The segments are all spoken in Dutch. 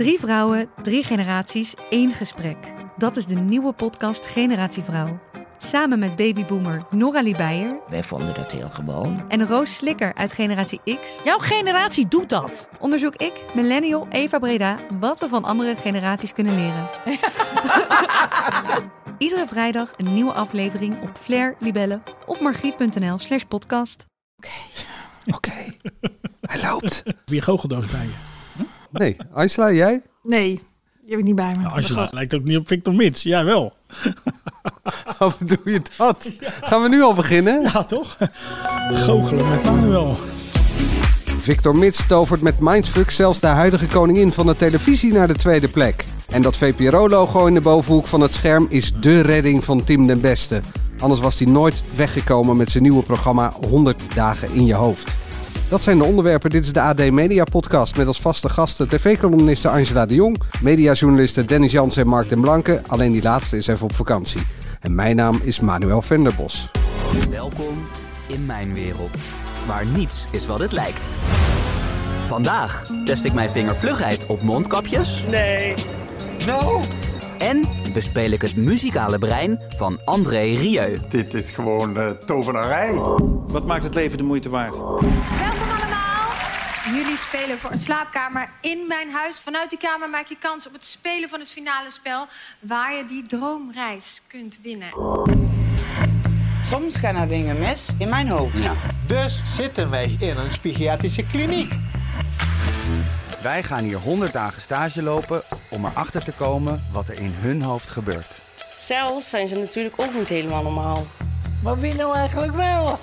Drie vrouwen, drie generaties, één gesprek. Dat is de nieuwe podcast Generatie Vrouw. Samen met babyboomer Nora Beijer Wij vonden dat heel gewoon. en Roos Slikker uit Generatie X Jouw generatie doet dat. onderzoek ik, millennial Eva Breda, wat we van andere generaties kunnen leren. Iedere vrijdag een nieuwe aflevering op Flair, Libelle of margriet.nl slash podcast. Oké, hij loopt. Weer goocheldoos bij je. Nee, Angela, jij? Nee, die heb ik niet bij me. Angela lijkt ook niet op Victor Mits. Ja, wel. Hoe bedoel je dat? Gaan we nu al beginnen? Ja, toch? Goochelen met Manuel. Victor Mits tovert met Mindfuck zelfs de huidige koningin van de televisie naar de tweede plek. En dat VPRO-logo in de bovenhoek van het scherm is dé redding van Tim den Beste. Anders was hij nooit weggekomen met zijn nieuwe programma 100 dagen in je hoofd. Dat zijn de onderwerpen. Dit is de AD Media Podcast met als vaste gasten tv-columniste Angela de Jong, mediajournalisten Dennis Jansen en Mark den Blanke. Alleen die laatste is even op vakantie. En mijn naam is Manuel Venderbos. Welkom in mijn wereld, waar niets is wat het lijkt. Vandaag test ik mijn vingervlugheid op mondkapjes. Nee. No. En bespeel ik het muzikale brein van André Rieu. Dit is gewoon eh tovenarij. Wat maakt het leven de moeite waard? Welkom allemaal. Jullie spelen voor een slaapkamer in mijn huis. Vanuit die kamer maak je kans op het spelen van het finale spel... waar je die droomreis kunt winnen. Soms gaan er dingen mis in mijn hoofd. Dus zitten wij in een psychiatrische kliniek. Wij gaan hier 100 dagen stage lopen om erachter te komen wat er in hun hoofd gebeurt. Zelf zijn ze natuurlijk ook niet helemaal normaal. Maar wie nou eigenlijk wel?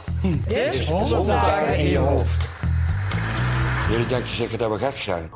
Dit is 100 dagen in je hoofd. Jullie denken zeker dat we gek zijn.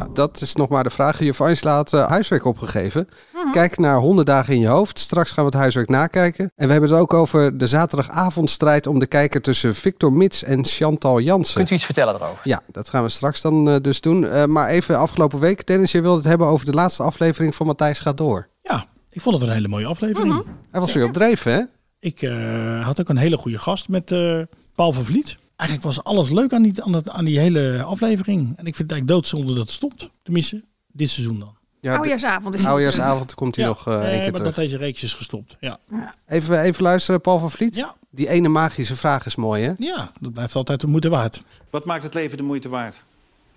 Ja, dat is nog maar de vraag. Juf Angela had eh, huiswerk opgegeven. Kijk naar 100 dagen in je hoofd. Straks gaan we het huiswerk nakijken. En we hebben het ook over de zaterdagavondstrijd om de kijker tussen Victor Mits en Chantal Jansen. Kunt u iets vertellen erover? Ja, dat gaan we straks dan eh, dus doen. Eh, maar even afgelopen week, Dennis, je wilde het hebben over de laatste aflevering van Matthijs gaat door. Ja, ik vond het een hele mooie aflevering. Hij was weer op dreef, hè? Ik eh, had ook een hele goede gast met eh, Paul van Vliet. Eigenlijk was alles leuk aan die, aan, aan die hele aflevering. En ik vind het eigenlijk doodzonde dat het stopt. Tenminste, dit seizoen dan. Ja, Oudjaarsavond is het. Oudjaarsavond komt hij Ja, nog eh nee, één keer maar terug. dat deze reeks is gestopt. Ja, Even, even luisteren, Paul van Vliet. ja, Die ene magische vraag is mooi, hè? ja dat blijft altijd de moeite waard. Wat maakt het leven de moeite waard?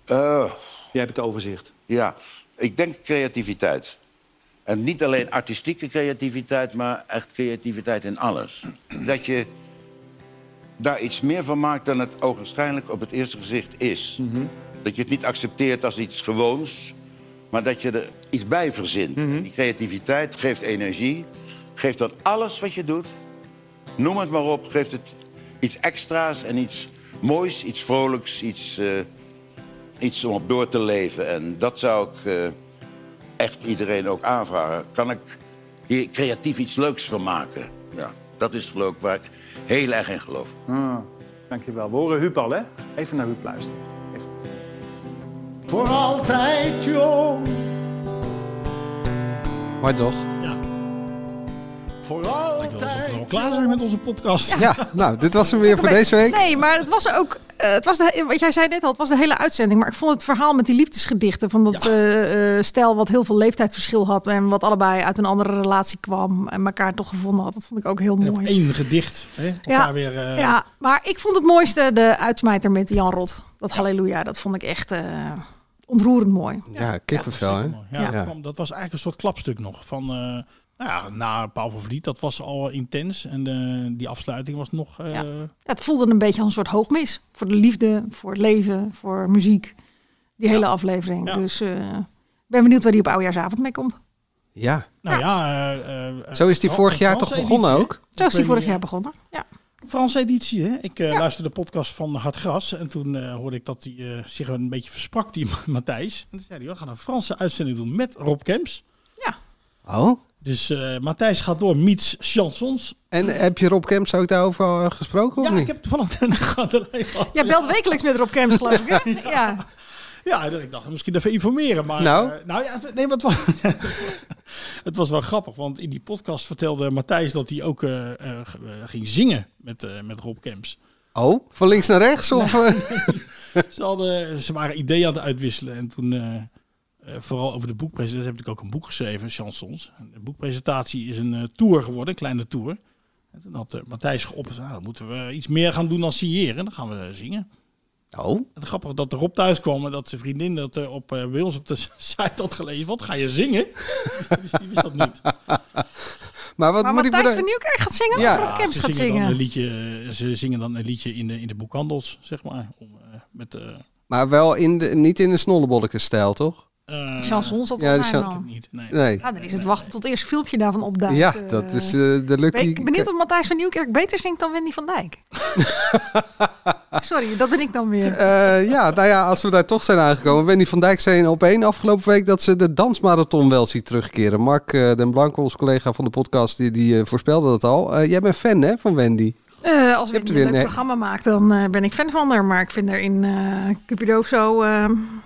Eh, Jij hebt het overzicht. ja, ik denk creativiteit. En niet alleen artistieke creativiteit, maar echt creativiteit in alles. Dat je daar iets meer van maakt dan het ogenschijnlijk op het eerste gezicht is. Dat je het niet accepteert als iets gewoons, maar dat je er iets bij verzint. Die creativiteit geeft energie, geeft dan alles wat je doet. Noem het maar op, geeft het iets extra's en iets moois, iets vrolijks, iets, eh, iets om op door te leven. En dat zou ik eh, echt iedereen ook aanvragen. Kan ik hier creatief iets leuks van maken? Ja, dat is geloof ik waar ik heel erg in geloof. Ah, dankjewel. We horen Huub al, hè? Even naar Huub luisteren. Even. Voor altijd jong. Mooi toch? Ja, Voor lijkt wel alsof altijd we al klaar zijn met onze podcast. Ja, nou, dit was hem weer voor deze week. Nee, maar het was ook. Eh, het was de, wat jij zei net al, het was de hele uitzending. Maar ik vond het verhaal met die liefdesgedichten van dat Ja. eh, eh, stel wat heel veel leeftijdsverschil had en wat allebei uit een andere relatie kwam en elkaar toch gevonden had. Dat vond ik ook heel mooi. één gedicht. Hè, elkaar weer, eh, Ja, maar ik vond het mooiste de uitsmijter met Jan Rot. Dat halleluja, dat vond ik echt eh, ontroerend mooi. Ja, kippenvel, hè? Ja, Ja. Dat, kwam- dat was eigenlijk een soort klapstuk nog. Van, eh, nou ja, na Paul van Vliet, dat was al intens. En eh, die afsluiting was nog... eh, Ja. Ja, het voelde een beetje als een soort hoogmis. Voor de liefde, voor het leven, voor muziek. Die hele aflevering. Ja. Dus eh, ik ben benieuwd waar die op oudjaarsavond mee komt. Ja, Nou ja... eh, eh, zo is die Fran- vorig jaar toch begonnen editie, ook? Zo is die vorig jaar begonnen. Ja. Franse editie, hè? Ik eh, luisterde de podcast van Hard Gras. En toen eh, hoorde ik dat hij eh, zich een beetje versprak, die Matthijs. En toen zei hij, we gaan een Franse uitzending doen met Rob Kemps. Oh. Dus eh, Matthijs gaat door, meets chansons. En heb je Rob Kemps ook daarover eh, gesproken of Ja, niet? ik heb toevallig een galerij gehad. Jij belt wekelijks met Rob Kems, geloof ik. Hè? Ja. Ja, ik dacht misschien even informeren. Maar, Nou? eh, nou ja, nee, wat was, het was wel grappig. Want in die podcast vertelde Matthijs dat hij ook eh, eh, eh, ging zingen met, eh, met Rob Kemps. Oh, van links naar rechts? Of? Ze, hadden, ze waren ideeën aan het uitwisselen. En toen eh, Eh, vooral over de boekpresentatie heb ik ook een boek geschreven, Chansons. En De boekpresentatie is een eh, tour geworden, een kleine tour. En toen had uh, Matthijs geopperd, nou, dan moeten we iets meer gaan doen dan signeren. Dan gaan we zingen. Oh. Het grappige dat er Rob thuis kwam en dat zijn vriendin dat eh, op, eh, bij ons op de site had gelezen. Wat ga je zingen? dus die wist dat niet. Maar wat Maar moet ik Matthijs voor van Nieuwkerk gaat zingen Ja. of Rob Kemps ze gaat zingen dan een liedje, eh, ze zingen dan een liedje in de, in de boekhandels, zeg maar. Om, eh, met, eh, Maar wel in de, niet in de snollebolleke-stijl, toch? Eh, Chansons, dat Ja, de al. niet, nee. Nee. Ja, dan is het wachten tot het eerste filmpje daarvan opduikt. Ja, eh. dat is eh, de Ben lucky... ik benieuwd of Matthijs van Nieuwkerk beter zingt dan Wendy van Dijk. Sorry, dat ben ik dan weer. Eh, ja, nou ja, als we daar toch zijn aangekomen. Wendy van Dijk zei op één afgelopen week dat ze de dansmarathon wel ziet terugkeren. Mark eh, den Blanco, ons collega van de podcast, die, die eh, voorspelde dat al. Eh, jij bent fan hè, van Wendy? Eh, als er weer een leuk een- programma maakt, dan eh, ben ik fan van haar. Maar ik vind haar in eh Cupido zo,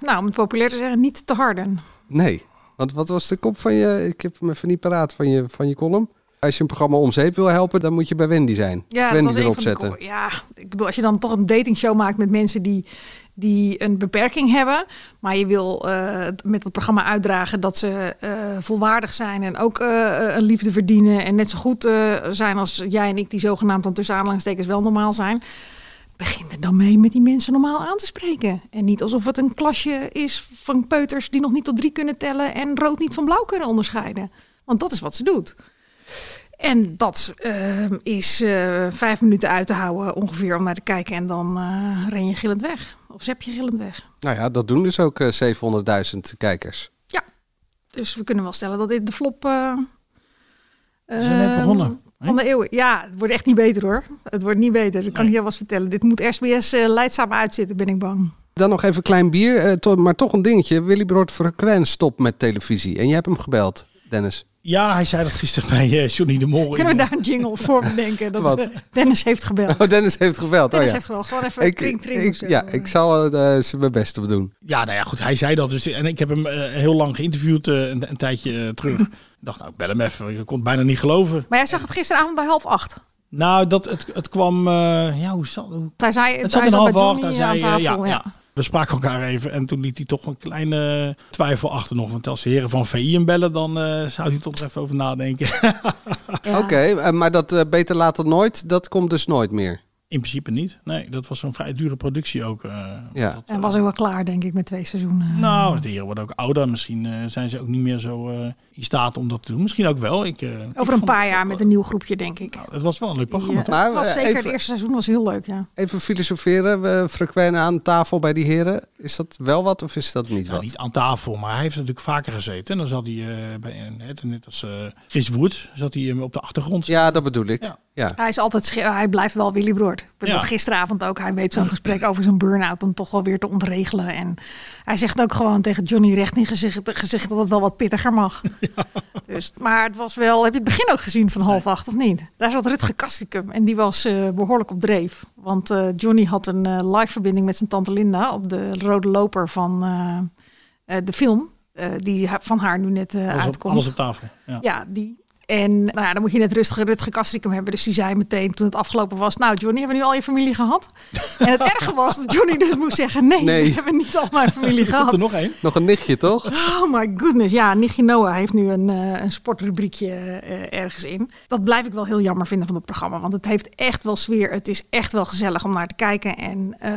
nou, om het populair te zeggen, niet te harden. Nee. Want wat was de kop van je, ik heb hem even niet paraat, van je, van je column? Als je een programma om zeep wil helpen, dan moet je bij Wendy zijn. Ja, dat Wendy erop van zetten. Ja, ik bedoel, als je dan toch een datingshow maakt met mensen die, die een beperking hebben, maar je wil eh, met het programma uitdragen dat ze eh, volwaardig zijn en ook eh, een liefde verdienen en net zo goed zijn als jij en ik, die zogenaamd dan tussen aanhalingstekens wel normaal zijn. Begin er dan mee met die mensen normaal aan te spreken. En niet alsof het een klasje is van peuters die nog niet tot drie kunnen tellen en rood niet van blauw kunnen onderscheiden. Want dat is wat ze doet. En dat ehm, is eh, vijf minuten uit te houden ongeveer om naar te kijken. En dan eh, ren je gillend weg. Of zep je gillend weg. Nou ja, dat doen dus ook eh, 700.000 kijkers. Dus we kunnen wel stellen dat dit de flop... eh, Ze zijn net ehm, begonnen. Van de eeuw. Ja, het wordt echt niet beter hoor. Het wordt niet beter. Dat kan ik je wel eens vertellen. Dit moet SBS eh leidzaam uitzitten, ben ik bang. Dan nog even klein bier, eh, to- maar toch een dingetje. Willy Brood Frequent stopt met televisie. En jij hebt hem gebeld, Dennis. Ja, hij zei dat gisteren bij eh, Johnny de Mol. Kunnen we daar een jingle voor bedenken? Dat eh, Dennis heeft gebeld. Oh, Dennis heeft gebeld. Dennis oh, ja. heeft gebeld. Gewoon even Ik, tring ik- ja, ik zal eh, ze mijn best op doen. Ja, nou ja, goed, hij zei dat dus. En ik heb hem eh, heel lang geïnterviewd, eh, een, een tijdje eh, terug. Ik dacht, nou, ik bel hem even. Ik kon het bijna niet geloven. Maar jij zag het gisteravond bij half acht. Nou, dat, het, het kwam... eh, ja, hoe zal. Hij zei, Het hij zat in zat half acht. Hij zei, aan eh, tafel. ja, ja. ja. We spraken elkaar even en toen liet hij toch een kleine twijfel achter nog. Want als de heren van VI hem bellen, dan eh, zou hij toch even over nadenken. Oké, eh, maar dat eh, beter later nooit, dat komt dus nooit meer. In principe niet. Nee, dat was zo'n vrij dure productie ook. eh, Ja. En was ook wel klaar, denk ik, met twee seizoenen. Nou, de heren worden ook ouder. Misschien eh, zijn ze ook niet meer zo eh, in staat om dat te doen. Misschien ook wel. Ik, eh, ik Over een paar jaar met een nieuw groepje, denk ik. Het was wel een leuk programma. Ja, toch? Nou, het was eh, zeker even- het eerste seizoen was heel leuk, ja. Even filosoferen, we frequent aan tafel bij die heren. Is dat wel wat of is dat niet Nou, wat? niet aan tafel, maar hij heeft natuurlijk vaker gezeten. En dan zat hij eh, bij een, net, net als eh, Chris Woert, zat hij eh, op de achtergrond. Ja, dat bedoel ik. Ja. Ja. Hij is altijd, hij blijft wel Willy Broert. Ik bedoel, Ja. gisteravond ook, hij weet zo'n gesprek over zijn burn-out dan toch wel weer te ontregelen. En hij zegt ook gewoon tegen Johnny recht in gezicht, gezicht dat het wel wat pittiger mag. Dus, maar het was wel, heb je het begin ook gezien van half acht of niet? Daar zat Rutger Kastrikum en die was eh, behoorlijk op dreef. Want eh, Johnny had een eh, live verbinding met zijn tante Linda op de rode loper van de film. die van haar nu net uitkomt. alles op tafel. Ja. Ja, die. En nou ja, dan moet je net rustig Rutger Kastrikum hebben. Dus die zei meteen toen het afgelopen was... Nou Johnny, hebben we nu al je familie gehad? En het erge was dat Johnny dus moest zeggen... Nee, Nee. we hebben niet al mijn familie Er komt gehad. er nog één. Nog een nichtje, toch? Oh my goodness. Ja, Nichtje Noah heeft nu een, eh, een sportrubriekje eh, ergens in. Dat blijf ik wel heel jammer vinden van het programma. Want het heeft echt wel sfeer. Het is echt wel gezellig om naar te kijken. En eh,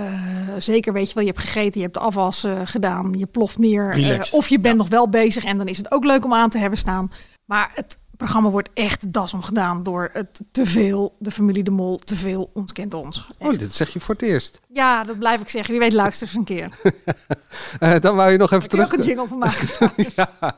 zeker weet je wel, je hebt gegeten, je hebt de afwas eh, gedaan. Je ploft neer. eh, of je bent nog wel bezig en dan is het ook leuk om aan te hebben staan. Maar het programma wordt echt das om gedaan door het te veel, de familie De Mol, te veel ons kent ons. Oh, dit zeg je voor het eerst. Ja, dat blijf ik zeggen. Wie weet luister eens een keer. Eh, dan wou je nog even Ik heb terug... ook een jingle van maken. ja.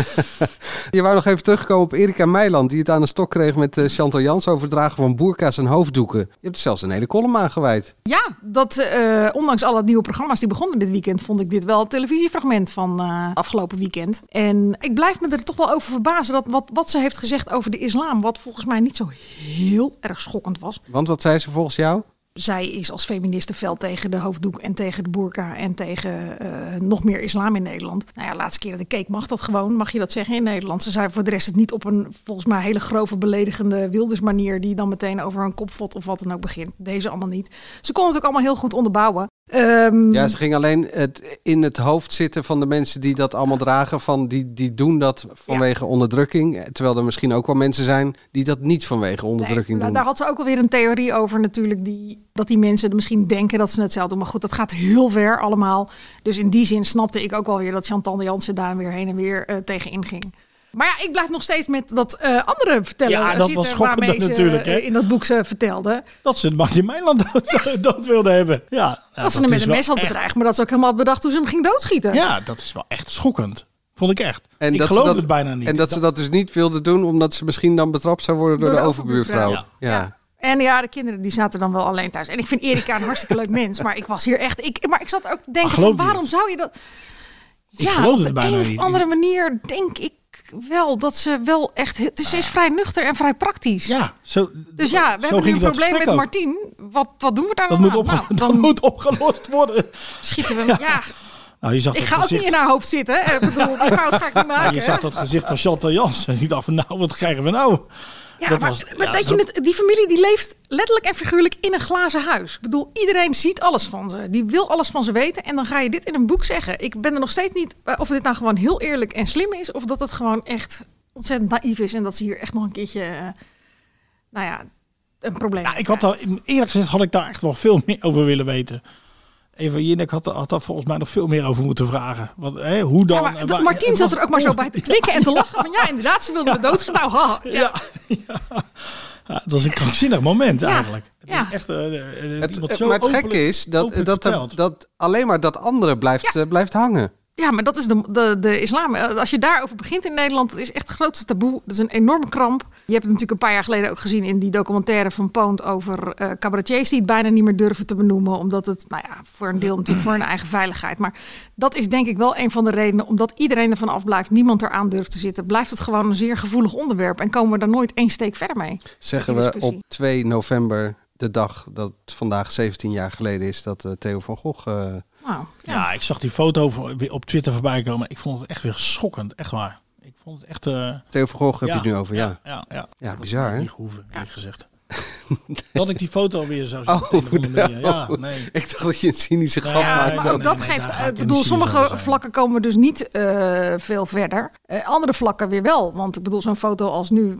je wou nog even terugkomen op Erika Meiland, die het aan de stok kreeg met eh, Chantal Jans over het dragen van boerka's en hoofddoeken. Je hebt er zelfs een hele column aan gewijd. Ja, dat eh, ondanks alle nieuwe programma's die begonnen dit weekend, vond ik dit wel het televisiefragment van afgelopen weekend. En ik blijf me er toch wel over verbazen dat wat, wat ze heeft gezegd over de islam, wat volgens mij niet zo heel erg schokkend was. Want wat zei ze volgens jou? Zij is als feministe fel tegen de hoofddoek en tegen de burka en tegen eh, nog meer islam in Nederland. Nou ja, laatste keer dat ik keek mag dat gewoon, mag je dat zeggen in Nederland. Ze zei voor de rest het niet op een volgens mij hele grove beledigende wilders manier die dan meteen over een kopvot of wat dan ook begint. Deze allemaal niet. Ze kon het ook allemaal heel goed onderbouwen. Ehm, Ja, ze ging alleen het, in het hoofd zitten van de mensen die dat allemaal dragen. Van die, die doen dat vanwege onderdrukking. Terwijl er misschien ook wel mensen zijn die dat niet vanwege onderdrukking Nou, doen. daar had ze ook alweer een theorie over natuurlijk. Die, dat die mensen misschien denken dat ze het zelf doen. Maar goed, dat gaat heel ver allemaal. Dus in die zin snapte ik ook wel weer dat Chantal de Jansen daar weer heen en weer eh, tegen inging. Maar ja, ik blijf nog steeds met dat eh, andere vertellen. Ja, dat was schokkend waarmee ze, natuurlijk, hè? eh, in dat boek ze vertelde. Dat ze het Martin Meiland dood, dood wilde hebben. Ja, ja, dat ze hem met een mes had echt- bedreigd. Maar dat ze ook helemaal had bedacht hoe ze hem ging doodschieten. Ja, dat is wel echt schokkend. Vond ik echt. En ik dat ze geloof dat- het bijna niet. En dat ze dat dus niet wilde doen, omdat ze misschien dan betrapt zou worden door, Door de, de overbuurvrouw. overbuurvrouw. Ja. En ja, de kinderen die zaten dan wel alleen thuis. En ik vind Erika een hartstikke leuk mens. Maar ik was hier echt... Ik, maar ik zat ook te denken, van, waarom het? zou je dat... Ik ja, geloof op de bijna een niet. of andere manier denk ik wel dat ze wel echt... Het is, ze is vrij nuchter en vrij praktisch. Ja, zo, Dus ja, we hebben nu een probleem met ook. Martien. Wat, wat doen we daar Dat dan moet, aan? opge- Nou, dat moet opgelost worden. schieten we hem... Ja, Nou, je zag ik ga ook gezicht- niet in haar hoofd zitten. Ik bedoel, die fout ga ik niet Ja, maken. je zag dat gezicht van Chantal Jans. En ik dacht van, nou, wat krijgen we nou? Ja, dat maar, was, maar ja, dat je het, die familie die leeft letterlijk en figuurlijk in een glazen huis. Ik bedoel, iedereen ziet alles van ze. Die wil alles van ze weten. En dan ga je dit in een boek zeggen. Ik ben er nog steeds niet of dit nou gewoon heel eerlijk en slim is. Of dat het gewoon echt ontzettend naïef is. En dat ze hier echt nog een keertje, eh, nou ja, een probleem Ja, ik had daar, eerlijk gezegd had ik daar echt wel veel meer over willen weten. Eva Jinek had, had daar volgens mij nog veel meer over moeten vragen. Hè, hoe dan? Ja, maar waar- Martien zat er ook maar zo bij te knikken en te lachen. Van ja, inderdaad, ze wilde me. Nou, haha. Ja. Ja, dat was een krankzinnig moment Ja. eigenlijk. Het is echt, eh, eh, Het, zo maar het openlijk- gekke is dat, dat, dat, alleen maar dat andere blijft, eh, blijft hangen. Ja, maar dat is de, de, de islam. Eh, Als je daarover begint in Nederland, dat is echt het grootste taboe. Dat is een enorme kramp. Je hebt het natuurlijk een paar jaar geleden ook gezien in die documentaire van Poont over eh cabaretiers die het bijna niet meer durven te benoemen. Omdat het, nou ja, voor een deel natuurlijk voor hun eigen veiligheid. Maar dat is denk ik wel een van de redenen. Omdat iedereen ervan afblijft, niemand eraan durft te zitten. Blijft het gewoon een zeer gevoelig onderwerp. En komen we daar nooit één steek verder mee. Zeggen we op 2 november, de dag dat het vandaag 17 jaar geleden is dat eh, Theo van Gogh... eh, Nou, Ja. ik zag die foto voor- weer op Twitter voorbij komen. Ik vond het echt weer schokkend, echt waar. Ik vond het echt... eh, Theo van Gogh heb je het nu over, ja. Ja, ja. Ja, Dat bizar, hè? Niet gehoeven, eerlijk gezegd. Dat ik die foto weer zou zien. Oh, manier. Ja, nou, nee. Ik dacht dat je een cynische grap Ja, maakte. maar ook dat nee, geeft. ik bedoel, de sommige zijn. vlakken komen we dus niet eh, veel verder. Eh, andere vlakken weer wel. Want ik bedoel, zo'n foto als nu.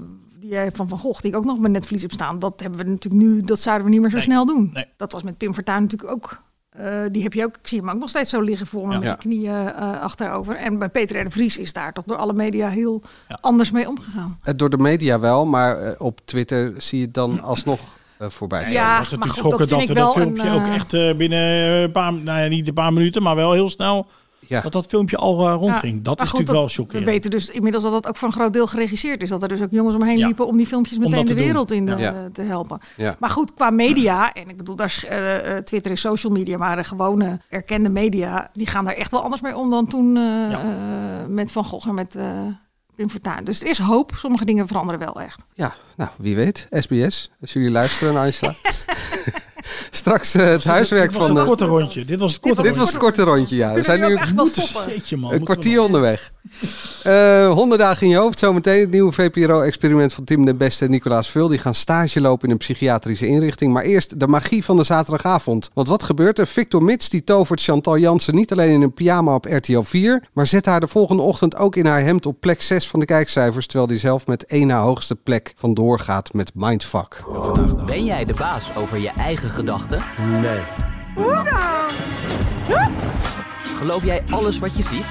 Die jij van Van Gogh, die ik ook nog mijn netvlies heb staan. Dat hebben we natuurlijk nu, dat zouden we niet meer zo Nee, snel doen. nee. Dat was met Pim Fortuyn natuurlijk ook. eh, die heb je ook, ik zie hem ook nog steeds zo liggen voor me Ja. met Ja. de knieën eh, achterover. En bij Peter R. de Vries is daar toch door alle media heel Ja. anders mee omgegaan. Eh, Door de media wel, maar op Twitter zie je het dan alsnog eh, voorbij. Ja, het was maar natuurlijk goed, schokkend dat dat, dat filmpje een, ook echt eh, binnen een paar, nou ja, niet een paar minuten, maar wel heel snel, Ja. dat dat filmpje al eh, rondging. Ja, dat is goed, natuurlijk wel We chockerend. weten dus inmiddels dat dat ook voor een groot deel geregisseerd is. Dat er dus ook jongens omheen Ja. liepen om die filmpjes meteen de doen. wereld in de- Ja. te helpen. Ja. Maar goed, qua media, en ik bedoel, daar is, eh, eh, Twitter is social media, maar de gewone erkende media, die gaan daar echt wel anders mee om dan toen eh, eh, met Van Gogh en met eh Pim Fortuyn. Dus er is hoop. Sommige dingen veranderen wel echt. Ja, nou, wie weet. SBS, als jullie luisteren, Angela. Straks eh, het huiswerk Dit was van... een de- korte rondje. Dit was het korte Dit was het korte rondje, ja. We zijn nu echt wel moeten- stoppen? Jeetje, man, een kwartier onderweg. Eh 100 dagen in je hoofd. Zometeen het nieuwe VPRO-experiment van Tim den Beste en Nicolaas Vul. Die gaan stage lopen in een psychiatrische inrichting. Maar eerst de magie van de zaterdagavond. Want wat gebeurt er? Victor Mits die tovert Chantal Jansen niet alleen in een pyjama op RTL 4... maar zet haar de volgende ochtend ook in haar hemd op plek 6 van de kijkcijfers... terwijl die zelf met één na hoogste plek vandoor gaat met Mindfuck. Ben jij de baas over je eigen gedachten? Nee. Geloof jij alles wat je ziet?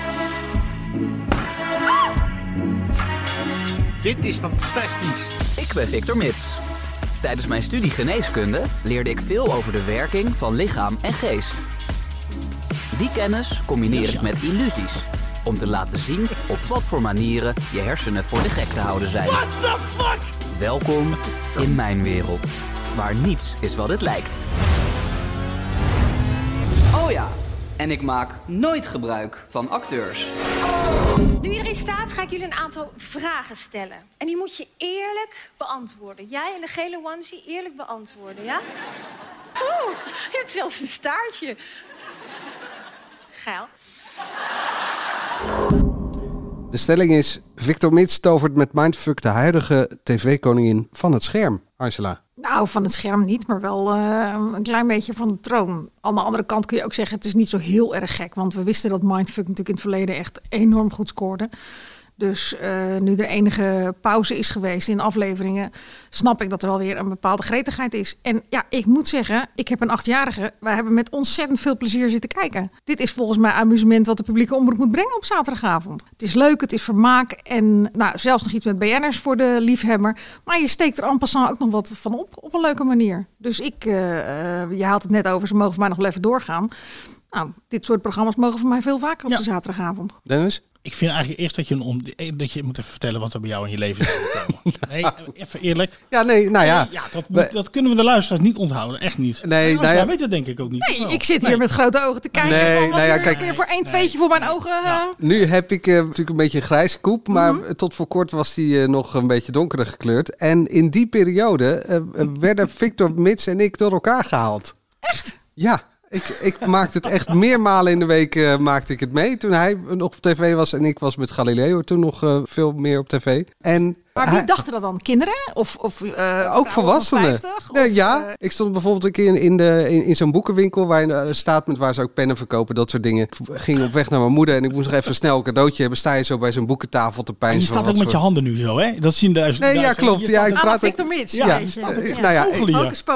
Dit is fantastisch. Ik ben Victor Mits. Tijdens mijn studie geneeskunde leerde ik veel over de werking van lichaam en geest. Die kennis combineer ik met illusies. Om te laten zien op wat voor manieren je hersenen voor de gek te houden zijn. What the fuck? Welkom in mijn wereld, waar niets is wat het lijkt. Oh ja, en ik maak nooit gebruik van acteurs. Nu je erin staat, ga ik jullie een aantal vragen stellen. En die moet je eerlijk beantwoorden. Jij en de gele onesie eerlijk beantwoorden, ja? Oeh, je hebt zelfs een staartje. Geil. De stelling is: Victor Mits tovert met Mindfuck de huidige tv-koningin van het scherm. Angela. Nou, van het scherm niet, maar wel eh, een klein beetje van de troon. Aan de andere kant kun je ook zeggen, het is niet zo heel erg gek. Want we wisten dat Mindfuck natuurlijk in het verleden echt enorm goed scoorde. Dus eh, nu er enige pauze is geweest in afleveringen, snap ik dat er wel weer een bepaalde gretigheid is. En ja, ik moet zeggen, ik heb een achtjarige. Wij hebben met ontzettend veel plezier zitten kijken. Dit is volgens mij amusement wat de publieke omroep moet brengen op zaterdagavond. Het is leuk, het is vermaak en nou, zelfs nog iets met BN'ers voor de liefhebber. Maar je steekt er en passant ook nog wat van op, op een leuke manier. Dus ik, eh, eh, je haalt het net over, ze mogen voor mij nog wel even doorgaan. Nou, dit soort programma's mogen voor mij veel vaker op de zaterdagavond. Dennis? Ik vind eigenlijk eerst dat je, een om, dat je moet even vertellen wat er bij jou in je leven is gekomen. Nee, even eerlijk. Ja, nee, nou ja. Ja, dat, moet- dat kunnen we de luisteraars niet onthouden. Echt niet. Nee, Nou, nou ja. Jij weet het denk ik ook niet. Nee, Oh, ik zit nee. hier met grote ogen te kijken. Nee, van wat nou ja, kijk- weer voor één tweetje voor mijn ogen. eh, Nu heb ik eh, natuurlijk een beetje een grijze koep, maar Mhm. tot voor kort was die eh, nog een beetje donkerder gekleurd. En in die periode eh, eh, werden Victor Mits en ik door elkaar gehaald. Echt? Ja, ik, ik maakte het echt meermalen in de week eh, maakte ik het mee. Toen hij nog op tv was en ik was met Galileo toen nog eh, veel meer op tv. En Maar wie hij- dachten dat dan? Kinderen? Of, of eh, ook van volwassenen. 50? Nee, Of, ja, eh, ik stond bijvoorbeeld een keer in, in, de, in, in zo'n boekenwinkel waar je eh, staat met waar ze ook pennen verkopen, dat soort dingen. Ik ging op weg naar mijn moeder en ik moest nog even snel een cadeautje hebben. Sta je zo bij zo'n boekentafel te En pijnzen. je staat ook met je handen nu zo, hè? Dat zien duizend. Nee, ja, klopt. Ja, ik Ah, praat Victor Mits. Ja, Ja, ja. nou ja.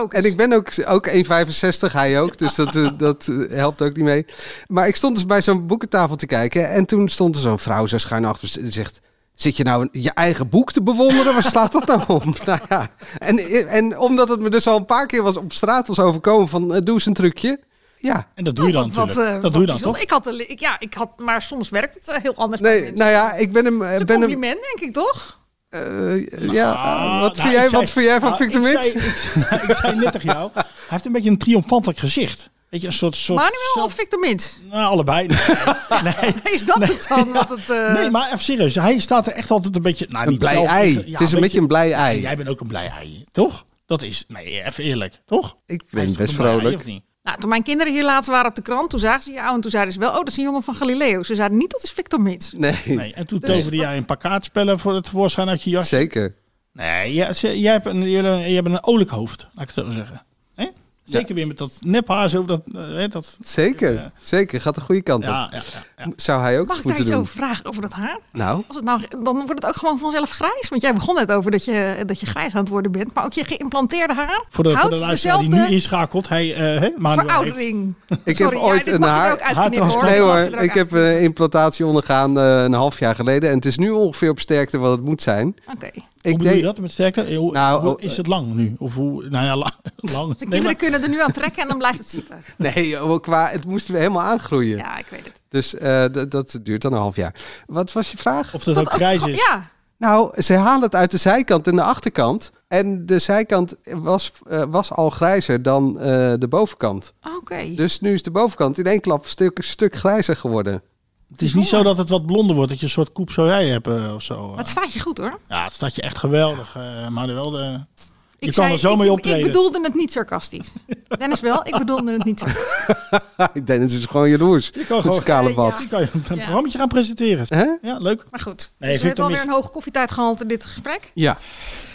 En ik ben ook, ook 1,65, hij ook. Dus dat, dat helpt ook niet mee. Maar ik stond dus bij zo'n boekentafel te kijken. En toen stond er zo'n vrouw zo schuin achter. Die zegt, zit je nou je eigen boek te bewonderen? Waar slaat dat nou om? nou ja. en, en omdat het me dus al een paar keer was op straat was overkomen van... eh, doe eens een trucje. Ja. En dat doe je dan Wat, natuurlijk. eh, dat doe je dan bijzonder. toch? Ik had, de ik, ja, ik had, maar soms werkt het heel anders. bij Nee, mensen. nou ja, ik ben hem... eh, Het is een ben hem compliment, denk ik toch? eh, ja, Ah, wat, nou, vind jij, ik zei- wat vind jij van nou, Victor ik Mits? zei- Ik, zei- ik zei net tegen jou, hij heeft een beetje een triomfantelijk gezicht. Weet je, een soort... soort Manuel zelf- of Victor Mits? Nou, allebei. Nee, nee. Is dat het dan? Wat het, eh, Nee, maar even serieus. Hij staat er echt altijd een beetje... Nou, Een niet blij zelf- ei. Ja, het is een beetje een blij ei. jij bent ook een blij ei, toch? Dat is... Nee, even eerlijk, toch? Ik ben best ei, vrolijk. of niet? Nou, toen mijn kinderen hier laatst waren op de krant, toen zagen ze jou en toen zeiden ze wel, oh, dat is een jongen van Galileo. Ze zeiden niet, dat is Victor Mits. Nee, Nee, en toen Dus- toverde jij een paar kaartspellen voor het tevoorschijn uit je jas. zeker. Nee, jij, hebt een, jij, hebt een olijk hoofd, laat ik het zo zeggen. Zeker weer met dat nephaar zo, dat, eh, hè, dat... Zeker, Ja. zeker. Gaat de goede kant op. Ja, ja, ja, ja. Zou hij ook Mag eens ik daar moeten iets doen. over vragen, over dat haar? Nou, Als het nou, dan wordt het ook gewoon vanzelf grijs. Want jij begon net over dat je, dat je grijs aan het worden bent. Maar ook je geïmplanteerde haar Voor de, voor houdt de luisteraar die dezelfde nu inschakelt, hij, eh, hè, heeft- veroudering. ik Sorry, heb ja, ooit dit een mag je er haar... Nee mag hoor, er ook ik heb een implantatie ondergaan eh, een half jaar geleden. En het is nu ongeveer op sterkte wat het moet zijn. Oké. Ik bedoel je deed... dat met sterkte? Eh, Hoe, Nou, hoe oh, is het lang nu? Of hoe, nou ja, lang. lang. De kinderen kunnen er nu aan trekken en dan blijft het zitten. Nee, joh, qua, het moest weer helemaal aangroeien. Ja, ik weet het. Dus eh, dat duurt dan een half jaar. Wat was je vraag? of dat ook grijs is. Ja, Nou, ze halen het uit de zijkant en de achterkant. En de zijkant was, eh, was al grijzer dan eh, de bovenkant. oké. Dus nu is de bovenkant in één klap een stuk, een stuk grijzer geworden. Het is niet zo dat het wat blonder wordt, dat je een soort koep zo jij hebt eh, of zo. Maar het staat je goed hoor. Ja, het staat je echt geweldig. eh maar wel de... Je Ik kan zei- er zo ik- mee ik- optreden. Ik bedoelde het niet sarcastisch. Dennis wel, ik bedoelde het niet sarcastisch. Dennis is gewoon jaloers. Je kan gewoon kale Eh, bad. ja. Kan je een Ja. programma gaan presenteren. Hè? Ja, leuk. Maar goed, Nee, is Victor alweer Mits- een hoge koffietijd gehaald in dit gesprek. Ja.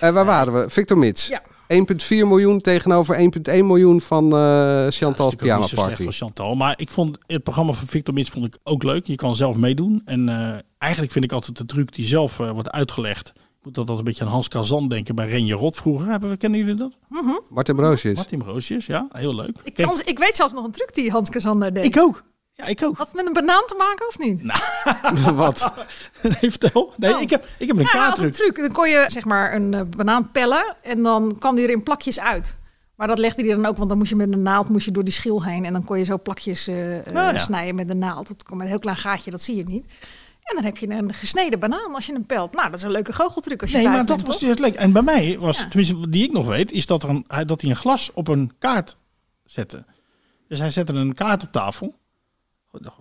Eh, waar waren we? Victor Mits. Ja. 1,4 miljoen tegenover 1,1 miljoen van eh Ja, Chantal's dat is natuurlijk ook Pyjama niet zo slecht Party. van Chantal. Maar ik vond het programma van Victor Mits vond ik ook leuk. Je kan zelf meedoen. En eh, eigenlijk vind ik altijd de truc die zelf eh, wordt uitgelegd. Ik moet dat altijd een beetje aan Hans Kazan denken bij Renje Rot vroeger. Hebben we, kennen jullie dat? Martin Broosjes. Martin Roosjes, ja. Heel leuk. Ik, kan, ik weet zelfs nog een truc die Hans Kazander deed. ik ook. Ja, ik ook. Had het met een banaan te maken of niet? Wat? Nee, vertel. Nee, Oh. ik, heb, ik heb een Ja, een truc. Dan kon je zeg maar een eh, banaan pellen en dan kwam die er in plakjes uit. Maar dat legde hij dan ook, want dan moest je met een naald moest je door die schil heen en dan kon je zo plakjes eh, eh, Ah, ja. snijden met een naald. Dat komt met een heel klein gaatje, dat zie je niet. En dan heb je een gesneden banaan als je hem pelt. Nou, dat is een leuke goocheltruc als je Nee, maar dat bent, was toch? dus leuk. En bij mij was, Ja. tenminste die ik nog weet, is dat, er een, dat hij een glas op een kaart zette. Dus hij zette een kaart op tafel.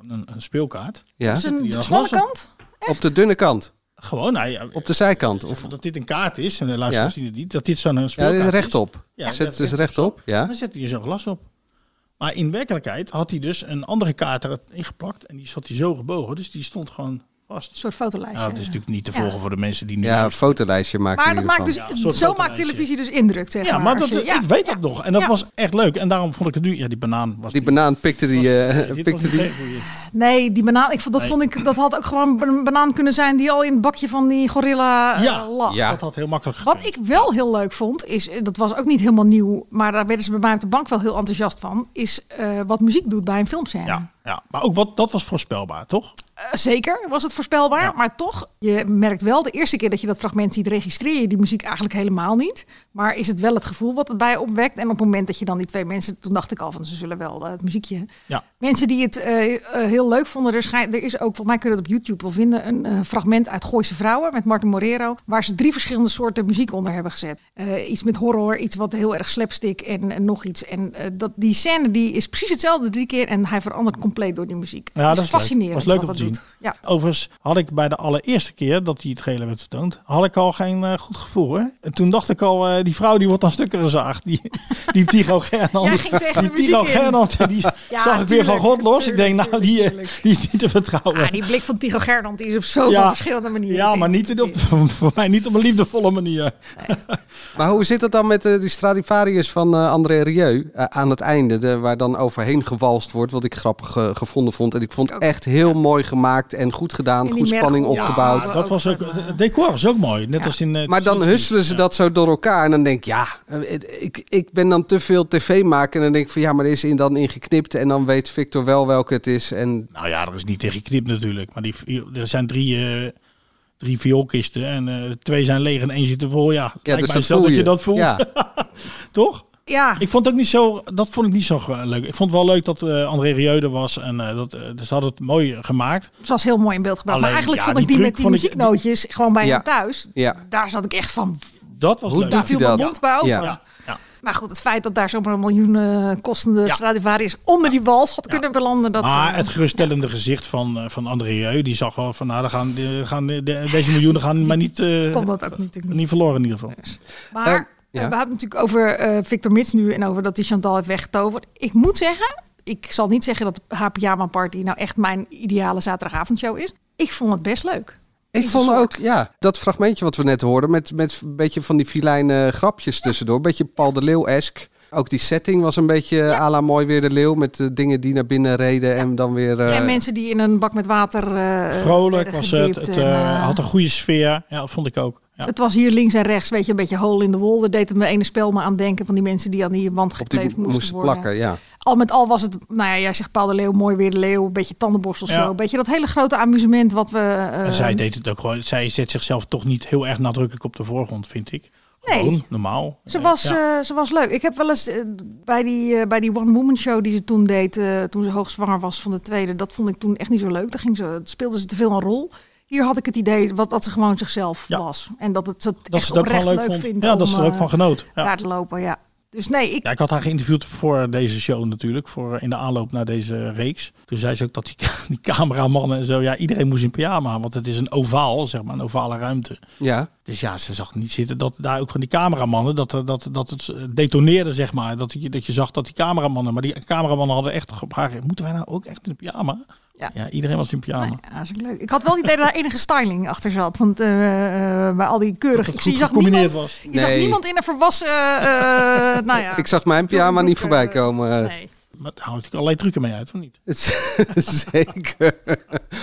Een, een speelkaart. Ja. Een smalle kant? Op de dunne kant. Gewoon, nou ja, Op de zijkant. Of dat dit een kaart is, en de luisteraars Ja. zien het niet, dat dit zo'n ja, speelkaart is. rechtop. Ja, Zet dat dus recht- rechtop. Ja. Dan zette hij zo'n glas op. Maar in werkelijkheid had hij dus een andere kaart erin geplakt en die zat hij zo gebogen. Dus die stond gewoon Vast. Een soort fotolijstje. Ja, het is natuurlijk niet te Ja. volgen voor de mensen die nu... Ja, een fotolijstje maken Maar dat maakt dus, zo maakt televisie dus indruk, zeg Ja, maar. dat, je- ja. ik weet dat nog. En dat Ja. was echt leuk. En daarom vond ik het nu... Ja, die banaan was Die banaan pikte die... eh, was pikte niet die. Nee, die banaan, ik vond, dat, Nee. vond ik, dat had ook gewoon een banaan kunnen zijn die al in het bakje van die gorilla eh, Ja, lag. Ja. dat had heel makkelijk gekund. Wat ik wel heel leuk vond, is, eh, dat was ook niet helemaal nieuw, maar daar werden ze bij mij op de bank wel heel enthousiast van, is eh, wat muziek doet bij een filmscène. Ja, ja, maar ook wat, dat was voorspelbaar, toch? Eh, zeker was het voorspelbaar, maar toch, je merkt wel de eerste keer dat je dat fragment ziet, registreer je die muziek eigenlijk helemaal niet. Maar is het wel het gevoel wat het bij opwekt? En op het moment dat je dan die twee mensen, toen dacht ik al van ze zullen wel eh, het muziekje. Ja. Mensen die het eh, heel leuk vonden, er, schijn, er is ook, volgens mij kun je dat op YouTube wel vinden, een fragment uit Gooise Vrouwen met Martin Morero, waar ze drie verschillende soorten muziek onder hebben gezet. Iets met horror, iets wat heel erg slapstick en, en nog iets. En dat, die scène die is precies hetzelfde drie keer en hij verandert compleet door die muziek. Ja, het dat is is leuk. fascinerend. Was leuk om te dat zien. doet. Ja. Overigens had ik bij de allereerste keer dat die het trailer werd vertoond, had ik al geen eh, goed gevoel. Hè? En toen dacht ik al, eh, die vrouw die wordt aan stukken gezaagd. Die, die Tycho Gernand. Jij ging tegen die de in. Gernand, die Ja, zag ik weer van God los. ik denk, nou, tuurlijk, die, eh, tuurlijk. die is niet te vertrouwen. Ah, die blik van Tycho Gernand die is op zoveel Ja. verschillende manieren. ja, maar niet op, voor mij niet op een liefdevolle manier. Maar hoe zit het dan met eh, die Stradivarius van eh, André Rieu eh, aan het einde, de, waar dan overheen gewalst wordt, wat ik grappig eh, gevonden vond. En ik vond echt heel mooi gemaakt en goed gedaan, En goed spanning mergel. opgebouwd. Ja, dat was ook, het decor was ook mooi. Net als in... eh, Maar dan husselen ze dat zo door elkaar. En dan denk ik, ja, eh, ik, ik ben dan te veel tv maken. En dan denk ik van, ja, maar er is in dan in geknipt. En dan weet Victor wel welke het is. En Nou ja, er is niet tegen geknipt natuurlijk. Maar die, er zijn drie, eh, drie vioolkisten en eh, twee zijn leeg en één zit er vol. Ja, Ja, dus dat dat je je. dat voelt. Ja. Toch? Ja, Ik vond het ook niet zo, dat vond ik niet zo leuk. Ik vond het wel leuk dat eh, André Rieu er was en eh, dat, eh, dus ze hadden het mooi gemaakt. het was heel mooi in beeld gebracht. maar eigenlijk ja, vond ik die met die muzieknootjes gewoon bij Ja. hem thuis. ja, Daar zat ik echt van. Dat was Hoe leuk. doet Daar viel hij mijn dat? mond bij open. Ja. Ja, ja. Maar goed, het feit dat daar zomaar een miljoen eh, kostende Ja. Stradivarius onder die wals had kunnen belanden. Dat, Maar het geruststellende gezicht van, eh, van André Rieu, die zag wel van, nou, dan gaan, die- gaan de- de- deze miljoenen gaan maar niet, eh, kon dat ook niet. niet verloren in ieder geval. Maar. We hebben het natuurlijk over eh, Victor Mits nu en over dat die Chantal heeft weggetoverd. Ik moet zeggen, ik zal niet zeggen dat haar pyjama party nou echt mijn ideale zaterdagavondshow is. Ik vond het best leuk. ik vond een ook, ja, dat fragmentje wat we net hoorden. Met, met een beetje van die filijne grapjes tussendoor. Beetje Paul de Leeuw-esk. Ook die setting was een beetje à la mooi weer de leeuw. Met de dingen die naar binnen reden en dan weer... eh, en mensen die in een bak met water. eh, Vrolijk was het, het en, eh, eh, had een goede sfeer. Ja, dat vond ik ook. Ja. Het was hier links en rechts, weet je, een beetje hole in the wall. Dat deed het me ene spel me aan denken van die mensen die aan die wand gekleefd moesten, moesten worden. plakken, ja. Al met al was het, nou ja, jij zegt Paul de Leeuw, mooi weer de Leeuw, een beetje tandenborstel Ja. zo. Een beetje dat hele grote amusement wat we... eh, zij deed het ook gewoon. Zij zet zichzelf toch niet heel erg nadrukkelijk op de voorgrond, vind ik. Nee. Gewoon, normaal. Ze was, ja. eh, ze was leuk. Ik heb wel eens eh, bij die, bij die One Woman Show die ze toen deed, toen ze hoogzwanger was van de tweede, dat vond ik toen echt niet zo leuk. Daar ging ze, speelde ze te veel een rol. Hier had ik het idee wat, dat ze gewoon zichzelf Ja. was. En dat het dat dat echt ze het oprecht leuk leuk vond. vindt Ja, om, dat ze er ook eh, van genoot. Ja. daar te lopen, ja. Dus nee, ik, Ja, ik had haar geïnterviewd voor deze show natuurlijk, voor in de aanloop naar deze reeks. Toen zei ze ook dat die, die cameramannen en zo, ja, iedereen moest in pyjama, want het is een ovaal, zeg maar, een ovale ruimte. Ja, Dus ja, ze zag niet zitten dat daar ook van die cameramannen, dat, er- dat, dat het detoneerde, zeg maar. Dat je, dat je zag dat die cameramannen, maar die cameramannen hadden echt op haar, moeten wij nou ook echt in een pyjama? Ja. iedereen was in pyjama. nee, ja, dat leuk. ik had wel het idee dat daar enige styling achter zat. Want eh, eh, bij al die keurige... Dat het ik zie- goed je zag gecombineerd niemand, was. Je zag niemand in een volwassen... eh, nou ja, ik zag mijn pyjama niet voorbij komen. Nee. Maar daar houdt ik allerlei trucken mee uit, of niet? Zeker.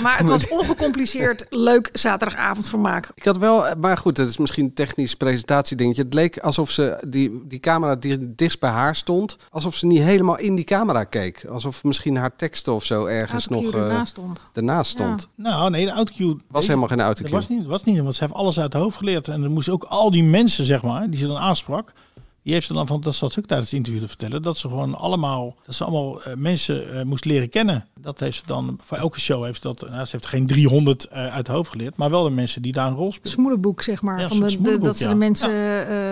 Maar het was ongecompliceerd, leuk zaterdagavondvermaak. Ik had wel, maar goed, het is misschien een technisch presentatiedingetje. Het leek alsof ze die, die camera die dichtst bij haar stond, alsof ze niet helemaal in die camera keek. Alsof misschien haar teksten of zo ergens nog eh, ernaast stond. ernaast stond. Nou, nee, de autocue... Was helemaal geen Dat autocue. was niet, was niet, want ze heeft alles uit de hoofd geleerd. En er moesten ook al die mensen, zeg maar, die ze dan aansprak. Die heeft ze dan van, dat zat ze ook tijdens het interview te vertellen, dat ze gewoon allemaal, dat ze allemaal eh, mensen eh, moest leren kennen. Dat heeft ze dan, voor elke show heeft ze dat, nou, ze heeft geen 300 eh, uit de hoofd geleerd, maar wel de mensen die daar een rol spelen. Smoelenboek, zeg maar. Ja, van de, dat ze ja. de mensen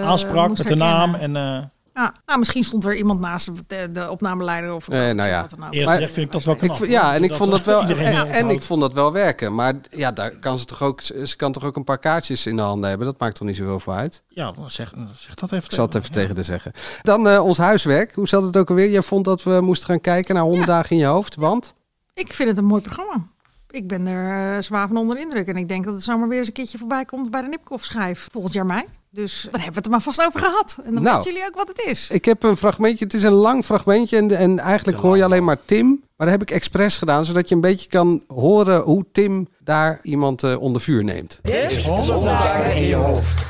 Aansprak met de naam herkennen. en... eh Ja, nou, misschien stond er iemand naast de, de opnameleider of, Eh, of nou ja. wat dan Maar- vind ik dat wel knap. ja, en ik vond dat wel. iedereen En, ik vond dat wel werken. Maar ja, daar kan ze toch ook. Ze kan toch ook een paar kaartjes in de handen hebben. Dat maakt toch niet zoveel voor uit. Ja, zeg, zeg dat even. Ik zal het even tegen de zeggen. Dan eh, ons huiswerk. Hoe zat het ook alweer? Jij vond dat we moesten gaan kijken naar 100 dagen in je hoofd. Want? Ik vind het een mooi programma. Ik ben er uh, zwaar van onder de indruk. En ik denk dat het zomaar weer eens een keertje voorbij komt bij de Nipkoff schijf volgend jaar mei. Dus dan hebben we het er maar vast over gehad. En dan Nou. weten jullie ook wat het is. Ik heb een fragmentje, het is een lang fragmentje en, en eigenlijk hoor je alleen maar Tim. Maar dat heb ik expres gedaan, zodat je een beetje kan horen hoe Tim daar iemand eh, onder vuur neemt. Dit is 100 dagen in je hoofd.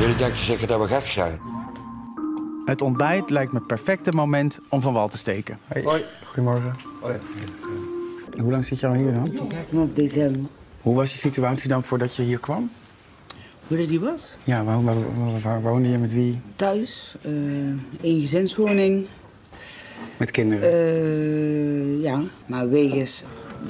Jullie denken zeker dat we gek zijn. Het ontbijt lijkt me het perfecte moment om van wal te steken. Hoi. Goedemorgen. Hoe lang zit je al hier dan? Vanaf december. Hoe was je situatie dan voordat je hier kwam? Hoe dat die was? Ja, waar, waar, waar- woonde je met wie? Thuis, eh één gezinswoning. Met kinderen? Eh, ja, maar wegens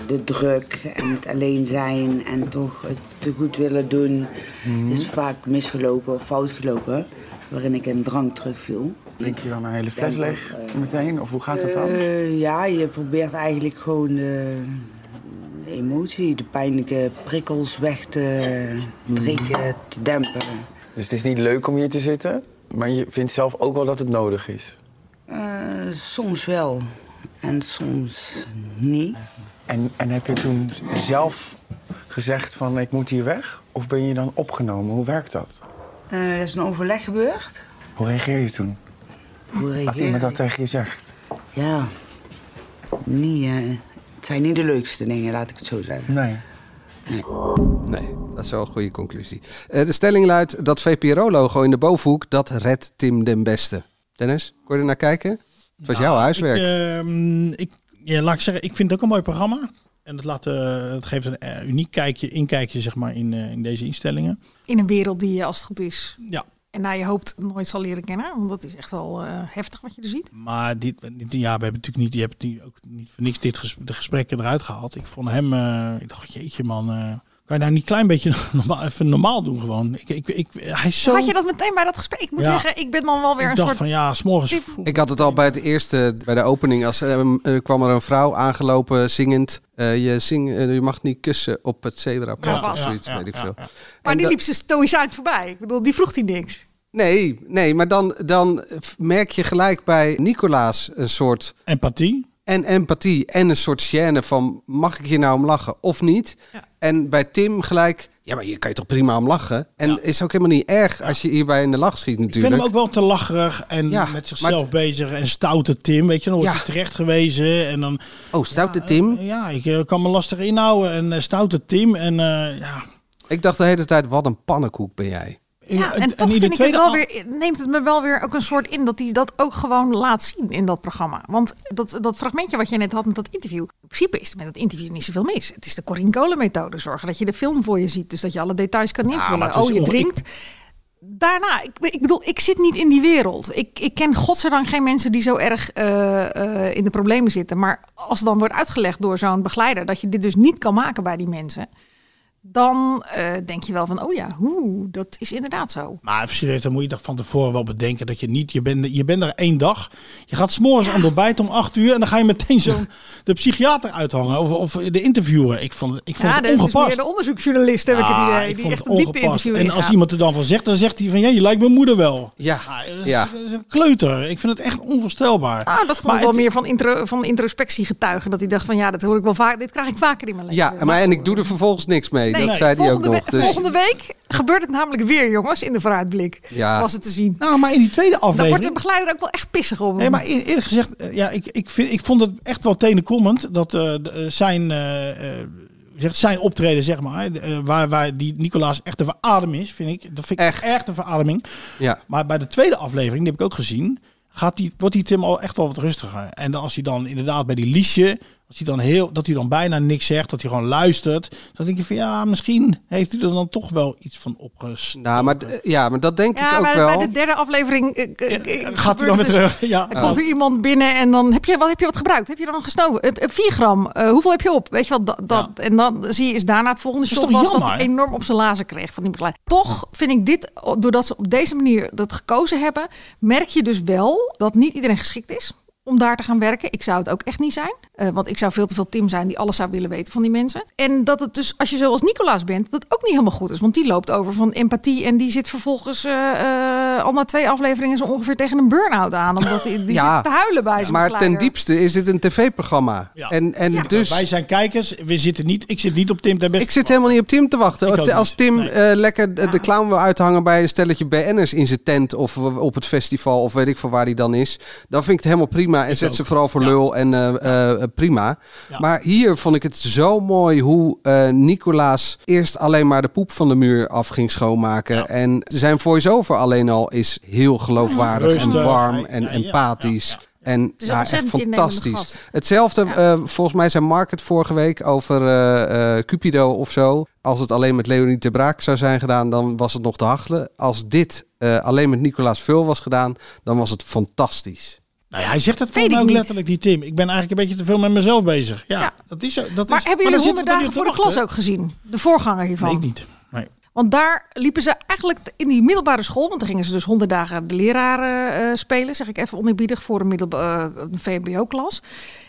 de druk en het alleen zijn en toch het te goed willen doen, Mhm. is vaak misgelopen of fout gelopen. Waarin ik in drank terugviel. Drink je dan een hele fles leeg meteen? Of hoe gaat dat dan? Eh, ja, je probeert eigenlijk gewoon de, emotie, de pijnlijke prikkels weg te trekken, te dempen. Dus het is niet leuk om hier te zitten, maar je vindt zelf ook wel dat het nodig is. Eh, soms wel en soms niet. En, en heb je toen zelf gezegd van ik moet hier weg? Of ben je dan opgenomen? Hoe werkt dat? Eh, er is een overleg gebeurd. Hoe reageer je toen? Hoe Als reageer iemand je? dat tegen je zegt? Ja, niet, eh, het zijn niet de leukste dingen, laat ik het zo zeggen. Nee. Nee, dat is wel een goede conclusie. Eh, de stelling luidt dat VPRO-logo in de bovenhoek, dat redt Tim den beste. Dennis, kon je er naar kijken? Het was jouw huiswerk. Ik, ehm, ik, ja, laat ik zeggen, ik vind het ook een mooi programma. En het, laat, eh, het geeft een eh, uniek kijkje, inkijkje zeg maar, in, eh, in deze instellingen. In een wereld die je, als het goed is, Ja. En naar je hoopt nooit zal leren kennen. Want dat is echt wel eh, heftig wat je er ziet. Maar dit, ja, we hebben natuurlijk niet, je hebt ook niet voor niks dit de gesprekken eruit gehaald. Ik vond hem, eh, ik dacht, jeetje man, eh, kan je nou niet een klein beetje normaal, even normaal doen gewoon? Ik, ik, ik, hij is zo... Had je dat meteen bij dat gesprek? Ik moet Ja. zeggen, ik ben dan wel weer Ik een dacht soort... van ja, s'morgens. Ik had het al bij het eerste, bij de opening, als er kwam er een vrouw aangelopen zingend. eh, je, zing, eh, je mag niet kussen op het zebrapad Ja, of ja, zoiets, ja, weet ik ja, veel. ja. Maar En die dat- liep ze stoïcijns voorbij. Ik bedoel, die vroeg hij niks. Nee, nee, maar dan, dan merk je gelijk bij Nicolaas een soort Empathie. en empathie en een soort gêne van mag ik hier nou om lachen of niet? En bij Tim gelijk, ja, maar hier kan je toch prima om lachen? En is ook helemaal niet erg als je hierbij in de lach schiet Ik vind natuurlijk. hem ook wel te lacherig en Ja, met zichzelf maar- bezig. En stoute Tim, weet je, dan wordt Ja. hij terecht gewezen. En dan, Oh, stoute Tim? ja, ik eh, kan me lastig inhouden. En eh, stoute Tim. En eh, ja, Ik dacht de hele tijd, wat een pannenkoek ben jij. Ja, en, en toch vind ik het wel weer, neemt het me wel weer ook een soort in dat hij dat ook gewoon laat zien in dat programma. Want dat, dat fragmentje wat je net had met dat interview. In principe is er met dat interview niet zoveel mis. Het is de Corine Kolen methode. Zorgen dat je de film voor je ziet. Dus dat je alle details kan invullen. maar het is oh, je drinkt. Daarna, ik, ik bedoel, ik zit niet in die wereld. Ik, ik ken godzijdank geen mensen die zo erg eh, eh, in de problemen zitten. Maar als dan wordt uitgelegd door zo'n begeleider dat je dit dus niet kan maken bij die mensen. Dan eh, denk je wel van, oh ja, hoe, dat is inderdaad zo. Maar even serieus, dan moet je toch van tevoren wel bedenken dat je niet, je bent, je bent er één dag. Je gaat s'morgens aan het ontbijt om acht uur en dan ga je meteen zo de psychiater uithangen of, of de interviewer. Ik vond, het- ik vond Ja, het dat is ongepast. meer de onderzoeksjournalist, heb ik het Ah, idee. ik die vond echt het een diepte ongepast. interview En als iemand er dan van zegt, dan zegt hij van ja, je lijkt mijn moeder wel. Ja, dat, is, ja. dat is een kleuter. Ik vind het echt onvoorstelbaar. Ah, dat vond Maar ik wel het- meer van, intro, van introspectie getuigen. Dat hij dacht van ja, dat hoor ik wel vaak. Dit krijg ik vaker in mijn leven. Ja, maar en ik doe er vervolgens niks mee. Nee, dat zei hij ook volgende, nog. we- Dus, volgende week gebeurt het namelijk weer, jongens, in de vooruitblik. Ja. Was het te zien. Nou, maar in die tweede Dan wordt de aflevering... begeleider ook wel echt pissig op hem. Nee, maar eer- eerlijk gezegd, eh, ja, ik, ik, vind, ik vond het echt wel tenenkomend dat eh, eh, zijn, eh, eh, zegt, zijn optreden, zeg maar, waar, waar die Nicolaas echt een verademing is, vind ik. Dat vind ik echt, echt een verademing. ja. Maar bij de tweede aflevering, die heb ik ook gezien, gaat die, wordt die Tim al echt wel wat rustiger. En dan als hij dan inderdaad bij die liesje, als hij dan heel, dat hij dan bijna niks zegt, dat hij gewoon luistert, dan denk je van ja, misschien heeft hij er dan toch wel iets van opgestoken. Nou, maar, d- ja, maar dat denk ik ook bij, wel. bij de derde aflevering eh, eh, eh, Gaat hij dan weer dus- terug? Ja. Er komt weer iemand binnen en dan heb je wat, heb je wat gebruikt? Heb je dan gesnoven? Eh, eh, 4 gram. Eh, hoeveel heb je op? Weet je wat? Dat, dat, En dan zie je is daarna het volgende shot was dat hij enorm op zijn lazen kreeg van die begeleider. Toch vind ik dit, doordat ze op deze manier dat gekozen hebben, merk je dus wel dat niet iedereen geschikt is. Om daar te gaan werken. Ik zou het ook echt niet zijn. Uh, want ik zou veel te veel Tim zijn die alles zou willen weten van die mensen. En dat het dus, als je zoals Nicolaas bent, dat het ook niet helemaal goed is. Want die loopt over van empathie en die zit vervolgens uh, uh, al na twee afleveringen zo ongeveer tegen een burn-out aan. Omdat die, die ja, zit te huilen bij zijn Maar ten diepste is dit een tv-programma. Ja. En, en Ja. dus... Wij zijn kijkers, we zitten niet, ik zit niet op Tim ten beste. Ik zit helemaal niet op Tim te wachten. Als. Tim Nee. eh, lekker de, de clown wil uithangen bij een stelletje BN'ers in zijn tent of op het festival of weet ik veel waar hij dan is, dan vind ik het helemaal prima. En zet ze vooral voor lul en eh, eh, prima. Maar hier vond ik het zo mooi hoe eh, Nicolaas eerst alleen maar de poep van de muur af ging schoonmaken. En zijn voice-over alleen al is heel geloofwaardig en warm en ja, ja, empathisch. En is ja, echt fantastisch. Hetzelfde, eh, volgens mij zijn Market vorige week over eh, eh, Cupido of zo. Als het alleen met Leonie de Braak zou zijn gedaan, dan was het nog te hachelen. Als dit eh, alleen met Nicolaas Vul was gedaan, dan was het fantastisch. Nou ja, hij zegt het Weet volgens mij ook niet. letterlijk, die Tim. Ik ben eigenlijk een beetje te veel met mezelf bezig. Ja, dat is zo. Dat Maar is, hebben jullie zitten 100 we er dagen voor de klas ook gezien? De voorganger hiervan? Nee, ik niet. Nee. Want daar liepen ze eigenlijk in die middelbare school, want dan gingen ze dus honderd dagen de leraren eh, spelen, zeg ik even oneerbiedig, voor een, middelba- eh, VMBO-klas.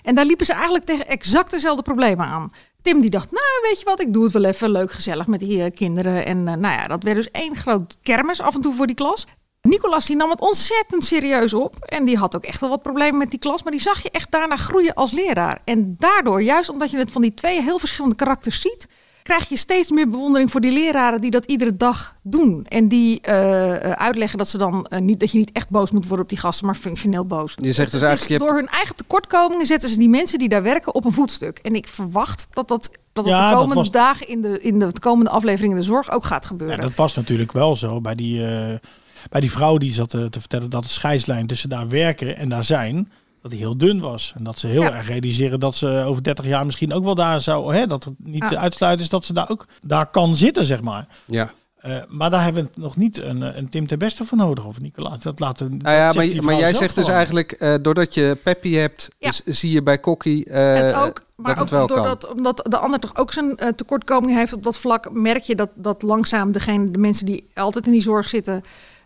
En daar liepen ze eigenlijk tegen exact dezelfde problemen aan. Tim die dacht, nou weet je wat, ik doe het wel even leuk gezellig met die eh, kinderen. En nou ja, dat werd dus één groot kermis af en toe voor die klas. Nicolas die nam het ontzettend serieus op. En die had ook echt wel wat problemen met die klas. Maar die zag je echt daarna groeien als leraar. En daardoor, juist omdat je het van die twee heel verschillende karakters ziet... krijg je steeds meer bewondering voor die leraren die dat iedere dag doen. En die eh, eh, uitleggen dat, ze dan, eh, niet, dat je niet echt boos moet worden op die gasten, maar functioneel boos. Je zegt dus eigenlijk, je hebt- door hun eigen tekortkomingen zetten ze die mensen die daar werken op een voetstuk. En ik verwacht dat dat, dat, Ja, de komende was- dagen in de, in de komende afleveringen de zorg ook gaat gebeuren. Ja, dat was natuurlijk wel zo bij die, eh, bij die vrouw die zat eh, te vertellen dat de scheidslijn tussen daar werken en daar zijn, dat die heel dun was. En dat ze heel Ja. erg realiseren dat ze over 30 jaar misschien ook wel daar zou, hè, dat het niet te uitsluiten is dat ze daar ook daar kan zitten, zeg maar. Ja. Eh, maar daar hebben we nog niet een, eh, een Tim ten Beste voor nodig, of Nicolaas. Dat laten. Nou ja, maar, maar jij zegt dus eigenlijk, eh, doordat je Peppy hebt, Ja. z- zie je bij Kokkie eh, Het ook, maar dat het wel ook kan. doordat omdat de ander toch ook zijn tekortkoming heeft op dat vlak, merk je dat, dat langzaam degene, de mensen die altijd in die zorg zitten,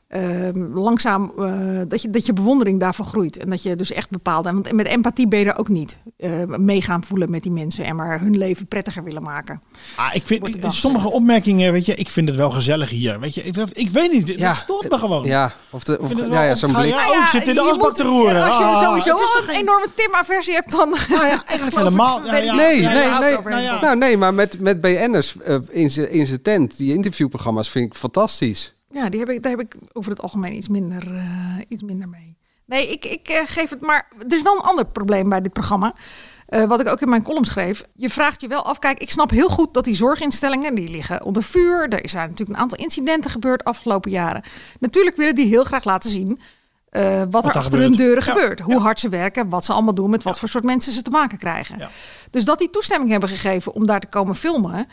ehm, langzaam eh, dat, je, dat je bewondering daarvoor groeit. En dat je dus echt bepaalde. Want met empathie ben je er ook niet eh mee gaan voelen met die mensen en maar hun leven prettiger willen maken. Ah, ik vind sommige opmerkingen, weet je, ik vind het wel gezellig hier. Weet je, ik, dat, ik weet niet, Ja, dat stoort me gewoon. Ja, of, de, of ja, ja, zo'n blik. Ja, oh, ik zit in de je asbak moet- te roeren. Als je Ah, sowieso al een enorme Tim-aversie hebt, dan. Nou ja, eigenlijk helemaal. Ja, ja, Nee, ja, nee, nee. nou ja. Nou nee, maar met, met BN'ers eh, in zijn in zijn tent, die interviewprogramma's vind ik fantastisch. Ja, die heb ik, daar heb ik over het algemeen iets minder, eh, iets minder mee. Nee, ik, ik eh, geef het maar. Er is wel een ander probleem bij dit programma. eh, wat ik ook in mijn column schreef. Je vraagt je wel af. Kijk, ik snap heel goed dat die zorginstellingen. die liggen onder vuur. Er zijn natuurlijk een aantal incidenten gebeurd afgelopen jaren. Natuurlijk willen die heel graag laten zien. wat, er achter hun deuren Ja, gebeurt. Hoe hard ze werken, wat ze allemaal doen, met wat voor soort mensen ze te maken krijgen. Dus dat die toestemming hebben gegeven om daar te komen filmen,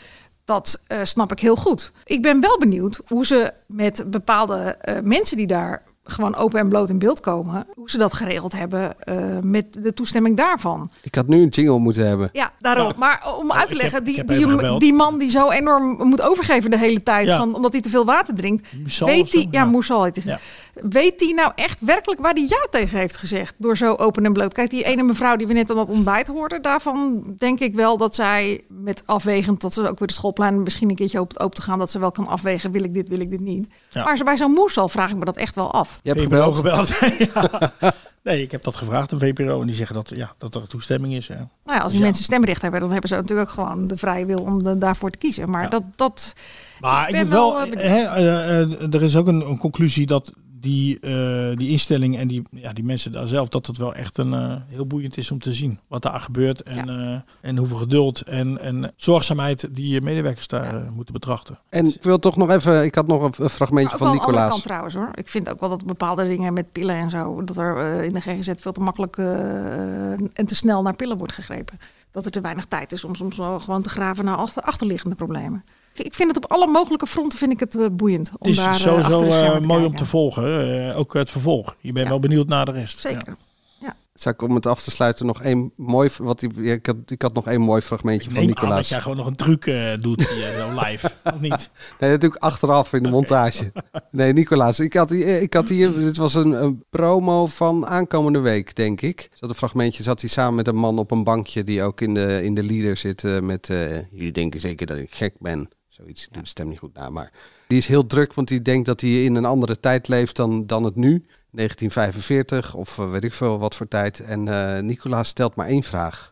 dat eh, snap ik heel goed. Ik ben wel benieuwd hoe ze met bepaalde eh, mensen die daar gewoon open en bloot in beeld komen, hoe ze dat geregeld hebben eh, met de toestemming daarvan. Ik had nu een jingle moeten hebben. Ja, daarom. Maar om uit te leggen, heb- die, die, die man die zo enorm moet overgeven de hele tijd, Ja. van, omdat hij te veel water drinkt, weet hij, ja, Ja. Moesal heet hij. Ja. Weet hij nou echt werkelijk waar hij ja tegen heeft gezegd? Door zo open en bloot. Kijk, die ene mevrouw die we net aan het ontbijt hoorden, daarvan denk ik wel dat zij met afwegend, dat ze ook weer de schoolplein misschien een keertje open, open te gaan, dat ze wel kan afwegen, wil ik dit, wil ik dit niet. Ja. Maar bij zo'n Moesal vraag ik me dat echt wel af. Je hebt gebeld. ja. Nee, ik heb dat gevraagd aan VPRO en die zeggen dat, ja, dat er toestemming is. Ja. Nou ja, als die Ja. mensen stemrecht hebben, dan hebben ze natuurlijk ook gewoon de vrije wil om de, daarvoor te kiezen. Maar dat, dat. Maar ik, ben moet wel, wel, eh, hè, eh, eh, er is ook een, een conclusie dat die, eh, die instelling en die, ja, die mensen daar zelf, dat het wel echt een eh, heel boeiend is om te zien wat daar gebeurt en, eh, en hoeveel geduld en, en zorgzaamheid die medewerkers daar moeten betrachten. En ik wil toch nog even, ik had nog een, een fragmentje van Nicolaas. kant trouwens hoor. Ik vind ook wel dat bepaalde dingen met pillen en zo, dat er in de GGZ veel te makkelijk eh, en te snel naar pillen wordt gegrepen. Dat er te weinig tijd is om soms wel gewoon te graven naar achter, achterliggende problemen. Ik- Ik vind het op alle mogelijke fronten vind ik het eh, boeiend om Het is daar eh, sowieso te mooi om te volgen, eh, ook het vervolg. Je bent wel benieuwd naar de rest. Zeker. Ja. Zou ik om het af te sluiten nog één mooi... Wat, ja, ik, had, ik had nog één mooi fragmentje van aan dat Nicolaas. jij gewoon nog een truc eh, doet hier, live. Of niet? Nee, dat doe ik achteraf in de montage. Nee, Nicolaas, ik had, ik had hier... Dit was een, een promo van aankomende week, denk ik. Zat een fragmentje, zat hij samen met een man op een bankje... die ook in de, in de leader zit met... eh, jullie denken zeker dat ik gek ben. Zoiets, ik doe de stem niet goed na, maar... Die is heel druk, want die denkt dat hij in een andere tijd leeft dan, dan het nu. 1945 of eh, weet ik veel wat voor tijd. En eh Nicolaas stelt maar één vraag.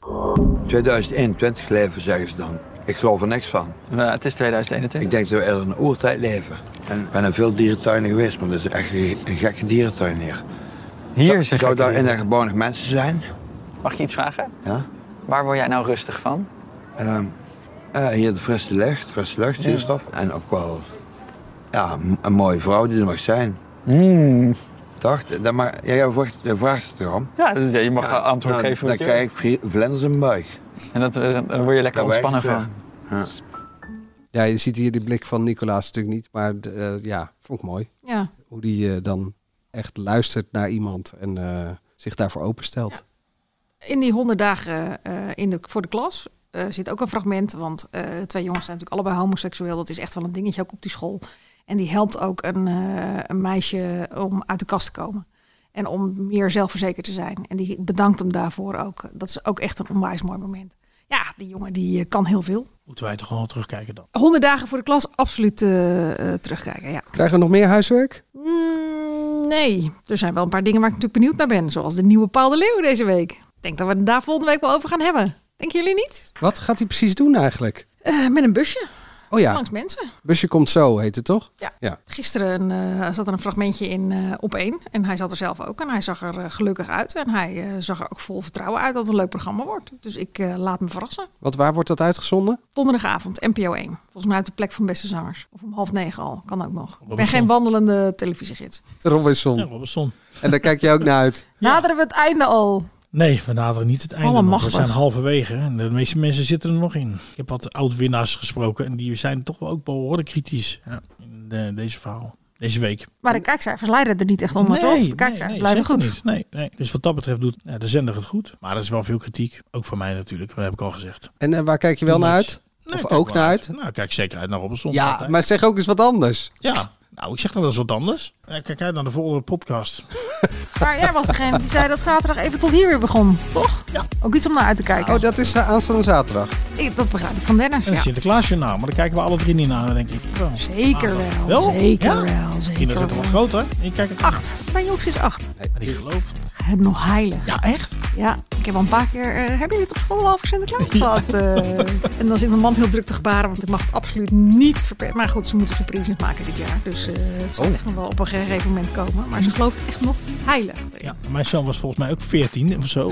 2021 leven, zeggen ze dan. Ik geloof er niks van. het is 2021. Ik denk dat we eerder in een oertijd leven. En ik ben in veel dierentuinen geweest, maar dat is echt een, gekke dierentuin hier. Hier is een Zou daar in een gebouw nog mensen zijn? Mag je iets vragen? Ja. Waar word jij nou rustig van? Ehm, eh, hier de frisse lucht, frisse lucht, zuurstof. En ook wel ja, een mooie vrouw die er mag zijn. Mm. Toch? Dat mag, ja, jij vraagt, jij vraagt het erom. Ja, dus je mag antwoord dan, geven Dan je krijg ik vlinders in buik. En dat, eh, dan word je lekker Dat werkt, ontspannen van. Ja. Ja, je ziet hier die blik van Nicolaas natuurlijk niet. Maar eh, ja, vond ik mooi. Ja. Hoe die eh, dan echt luistert naar iemand en eh, zich daarvoor openstelt. In die honderd dagen eh, in de, voor de klas eh, zit ook een fragment. Want eh, de twee jongens zijn natuurlijk allebei homoseksueel. Dat is echt wel een dingetje ook op die school. En die helpt ook een, eh, een meisje om uit de kast te komen. En om meer zelfverzekerd te zijn. En die bedankt hem daarvoor ook. Dat is ook echt een onwijs mooi moment. Ja, die jongen die kan heel veel. Moeten wij toch gewoon terugkijken dan? 100 dagen voor de klas, absoluut terugkijken. Ja. Krijgen we nog meer huiswerk? Mm, nee, er zijn wel een paar dingen waar ik natuurlijk benieuwd naar ben. Zoals de nieuwe Paul de Leeuw deze week. Ik denk dat we het daar volgende week wel over gaan hebben. Denken jullie niet? Wat gaat hij precies doen eigenlijk? Eh, met een busje. Oh ja, Langs mensen. busje komt zo, heet het toch? Ja. ja. Gisteren eh, zat er een fragmentje in eh, op één. En hij zat er zelf ook. En hij zag er gelukkig uit. En hij zag er ook vol vertrouwen uit dat het een leuk programma wordt. Dus ik eh, laat me verrassen. Wat, waar wordt dat uitgezonden? Donderdagavond, NPO 1. Volgens mij uit de plek van Beste Zangers. Of om half negen al. Kan ook nog. Ik ben geen wandelende televisiegids. Robinson. Ja, Robinson. En daar kijk je ook naar uit. Naderen we het einde al? Nee, we naderen niet het einde. nog. We zijn halverwege en de meeste mensen zitten er nog in. Ik heb wat oud-winnaars gesproken en die zijn toch wel ook behoorlijk kritisch ja, in de- deze verhaal. Deze week. Maar de kijkcijfers leiden er niet echt onder, toch? De kijkcijfers blijven zeker goed. niet. Nee, nee. Dus wat dat betreft doet ja, de zender het goed. Maar er is wel veel kritiek. Ook van mij natuurlijk, dat heb ik al gezegd. En eh, waar kijk je wel naar uit? Nee, of ook naar uit? Nou, kijk zeker uit naar Robinson. Ja, altijd. maar zeg ook eens wat anders. Ja, nou, ik zeg nog wel eens wat anders. Kijk uit naar de volgende podcast. Maar jij was degene die zei dat zaterdag even tot hier weer begon, toch? Ja. Ook iets om naar uit te kijken. Oh, dat is eh, aanstaande zaterdag. Ik, dat begrijp ik van Dennis. Het Ja. Sinterklaasjournaal, maar daar kijken we alle drie niet naar, denk ik. Wel. Zeker wel. Wel? Zeker Ja? wel. Zeker Kinderen zijn toch wel. wat groter? Ik kijk het Acht. Mijn jongste is acht. Maar die gelooft. Het nog heilig. Ja, echt? Ja, ik heb al een paar keer... eh hebben jullie het op school al over Sinterklaas gehad? Eh, en dan zit mijn man heel druk te gebaren, want ik mag het absoluut niet verpesten. Maar goed, ze moeten surprises maken dit jaar. Dus eh, het zal Oh. echt nog wel op een gegeven moment komen. Maar ze gelooft echt nog heilig. Ja, mijn zoon was volgens mij ook 14 of zo.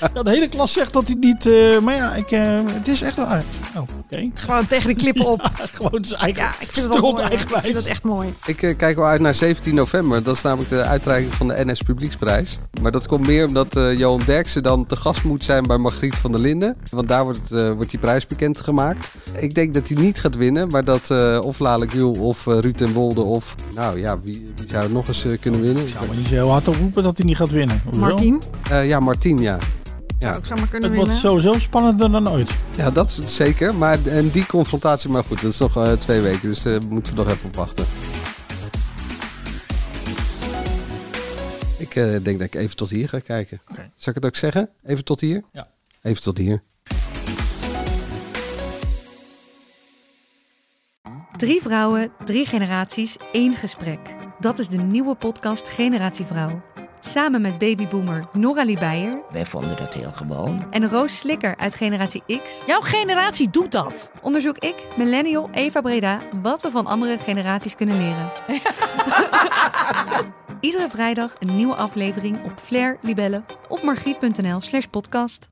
ja, de hele klas zegt dat hij niet. eh, maar ja, ik, eh, het is echt wel. Oh, oké. Gewoon tegen de klippen op. Gewoon zijn eigen. Ja, ik vind het wel mooi. Ik eigenwijs. vind het echt mooi. Ik eh, kijk wel uit naar 17 november. Dat is namelijk de uitreiking van de NS Publieksprijs. Maar dat komt meer omdat eh, Johan Derksen dan te gast moet zijn bij Margriet van der Linden. Want daar wordt, het, eh, wordt die prijs bekendgemaakt. Ik denk dat hij niet gaat winnen, maar dat eh, of Lale of eh, Ruud en Wolde of... Nou ja, wie, wie zou het nog eens kunnen winnen? Ik zou maar niet zo heel hard op roepen dat hij niet gaat winnen. Hoezo? Martien? Eh, ja, Martien, ja. ja. Ook zomaar kunnen Het wordt winnen. sowieso spannender dan ooit. Ja, dat is zeker. Maar en die confrontatie, maar goed, dat is nog eh, twee weken. Dus daar moeten we nog even op wachten. Ik eh, denk dat ik even tot hier ga kijken. Zal ik het ook zeggen? Even tot hier? Ja. Even tot hier. Drie vrouwen, drie generaties, één gesprek. Dat is de nieuwe podcast Generatie Vrouw. Samen met babyboomer Noralie Beijer Wij vonden dat heel gewoon. en Roos Slikker uit Generatie X. Jouw generatie doet dat. Onderzoek ik, millennial Eva Breda, wat we van andere generaties kunnen leren. Iedere vrijdag een nieuwe aflevering op Flair, Libelle of margriet.nl slash podcast.